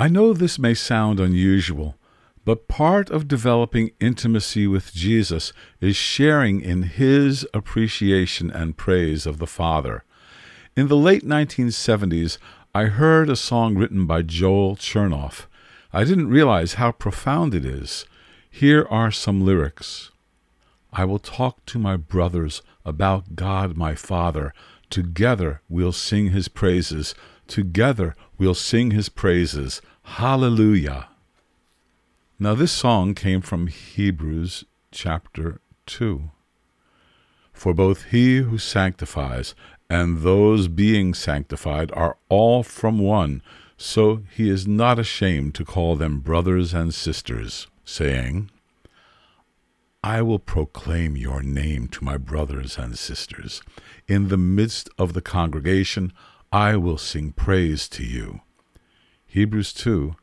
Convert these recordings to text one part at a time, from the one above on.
I know this may sound unusual, but part of developing intimacy with Jesus is sharing in his appreciation and praise of the Father. In the late 1970s, I heard a song written by Joel Chernoff. I didn't realize how profound it is. Here are some lyrics I will talk to my brothers about God my Father. Together we'll sing his praises. Together we'll sing his praises. Hallelujah. Now, this song came from Hebrews chapter 2. For both he who sanctifies and those being sanctified are all from one, so he is not ashamed to call them brothers and sisters, saying, I will proclaim your name to my brothers and sisters. In the midst of the congregation, I will sing praise to you. Hebrews 2,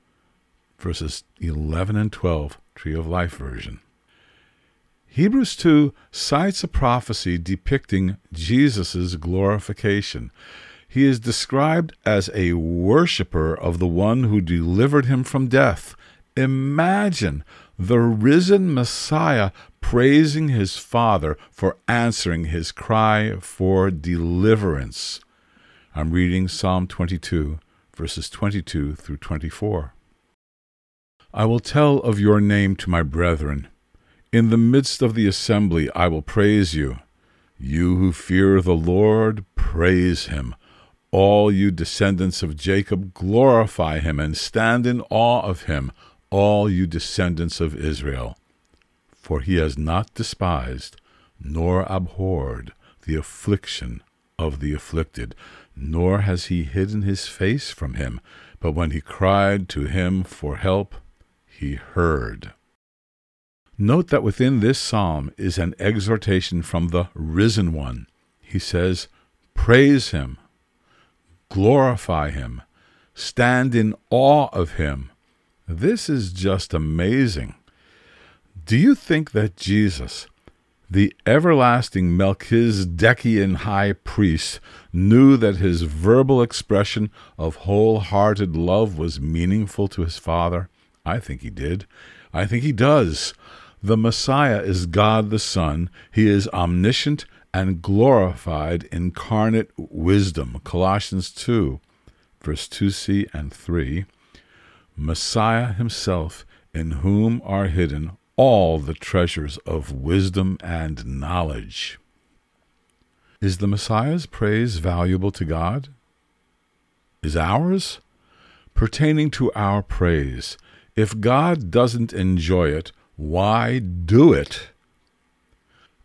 verses 11 and 12, Tree of Life version. Hebrews 2 cites a prophecy depicting Jesus' glorification. He is described as a worshiper of the one who delivered him from death. Imagine the risen Messiah praising his Father for answering his cry for deliverance. I'm reading Psalm 22, verses 22 through 24. I will tell of your name to my brethren. In the midst of the assembly I will praise you. You who fear the Lord, praise him. All you descendants of Jacob, glorify him and stand in awe of him, all you descendants of Israel. For he has not despised nor abhorred the affliction of the afflicted, nor has he hidden his face from him, but when he cried to him for help, he heard. Note that within this psalm is an exhortation from the risen one. He says, Praise him, glorify him, stand in awe of him. This is just amazing. Do you think that Jesus, the everlasting Melchizedekian high priest, knew that his verbal expression of wholehearted love was meaningful to his Father? I think he did. I think he does. The Messiah is God the Son. He is omniscient and glorified incarnate wisdom. Colossians 2, verse 2c and 3. Messiah himself, in whom are hidden all the treasures of wisdom and knowledge. Is the Messiah's praise valuable to God? Is ours? Pertaining to our praise, if God doesn't enjoy it, why do it?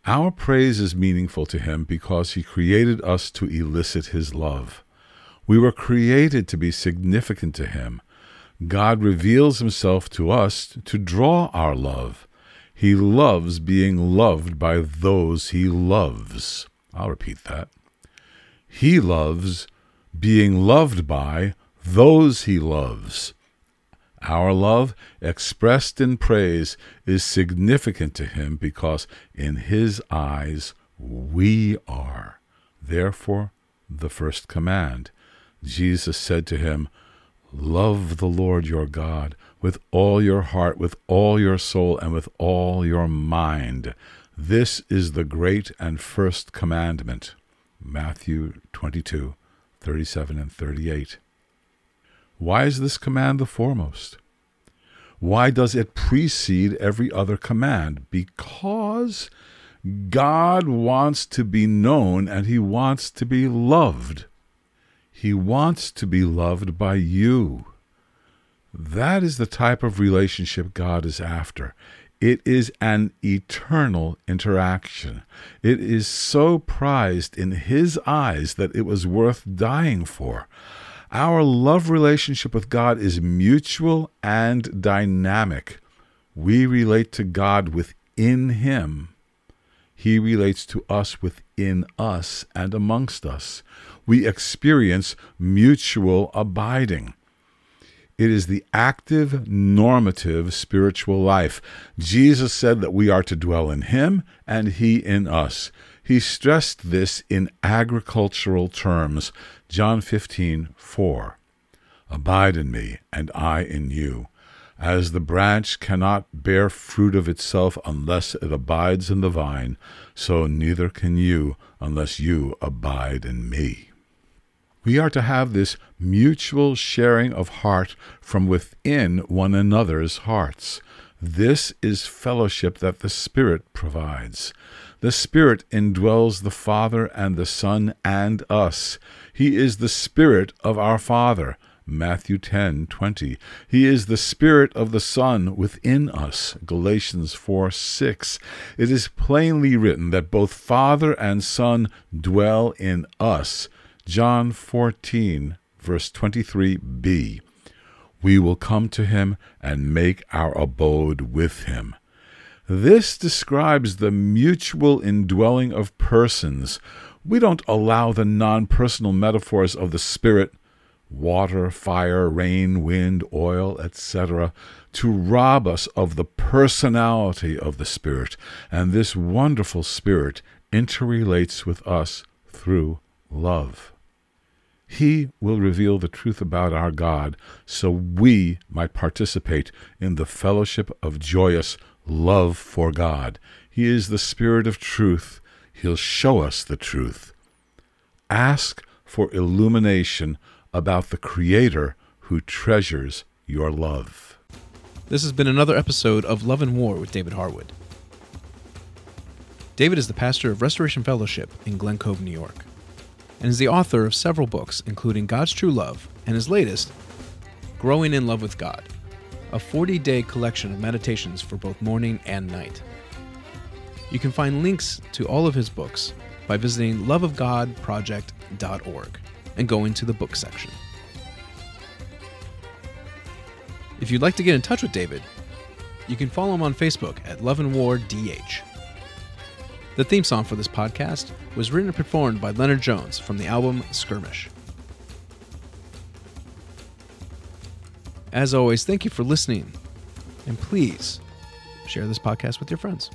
Our praise is meaningful to Him because He created us to elicit His love. We were created to be significant to Him. God reveals Himself to us to draw our love. He loves being loved by those He loves. I'll repeat that. He loves being loved by those He loves. Our love, expressed in praise, is significant to him because in his eyes we are. Therefore, the first command. Jesus said to him, Love the Lord your God with all your heart, with all your soul, and with all your mind. This is the great and first commandment. Matthew 22, 37 and 38. Why is this command the foremost? Why does it precede every other command? Because God wants to be known and He wants to be loved. He wants to be loved by you. That is the type of relationship God is after. It is an eternal interaction. It is so prized in His eyes that it was worth dying for. Our love relationship with God is mutual and dynamic. We relate to God within Him. He relates to us within us and amongst us. We experience mutual abiding. It is the active, normative spiritual life. Jesus said that we are to dwell in Him and He in us. He stressed this in agricultural terms. John 15, 4. Abide in me, and I in you. As the branch cannot bear fruit of itself unless it abides in the vine, so neither can you unless you abide in me. We are to have this mutual sharing of heart from within one another's hearts. This is fellowship that the Spirit provides. The Spirit indwells the Father and the Son and us. He is the Spirit of our Father. Matthew 10 20. He is the Spirit of the Son within us. Galatians 4 6. It is plainly written that both Father and Son dwell in us. John 14, verse 23b. We will come to him and make our abode with him. This describes the mutual indwelling of persons. We don't allow the non personal metaphors of the Spirit, water, fire, rain, wind, oil, etc., to rob us of the personality of the Spirit. And this wonderful Spirit interrelates with us through love. He will reveal the truth about our God so we might participate in the fellowship of joyous love for God. He is the Spirit of truth. He'll show us the truth. Ask for illumination about the Creator who treasures your love. This has been another episode of Love and War with David Harwood. David is the pastor of Restoration Fellowship in Glen Cove, New York and is the author of several books, including God's True Love and his latest, Growing in Love with God, a 40 day collection of meditations for both morning and night. You can find links to all of his books by visiting loveofgodproject.org and going to the book section. If you'd like to get in touch with David, you can follow him on Facebook at Love and War DH. The theme song for this podcast was written and performed by Leonard Jones from the album Skirmish. As always, thank you for listening, and please share this podcast with your friends.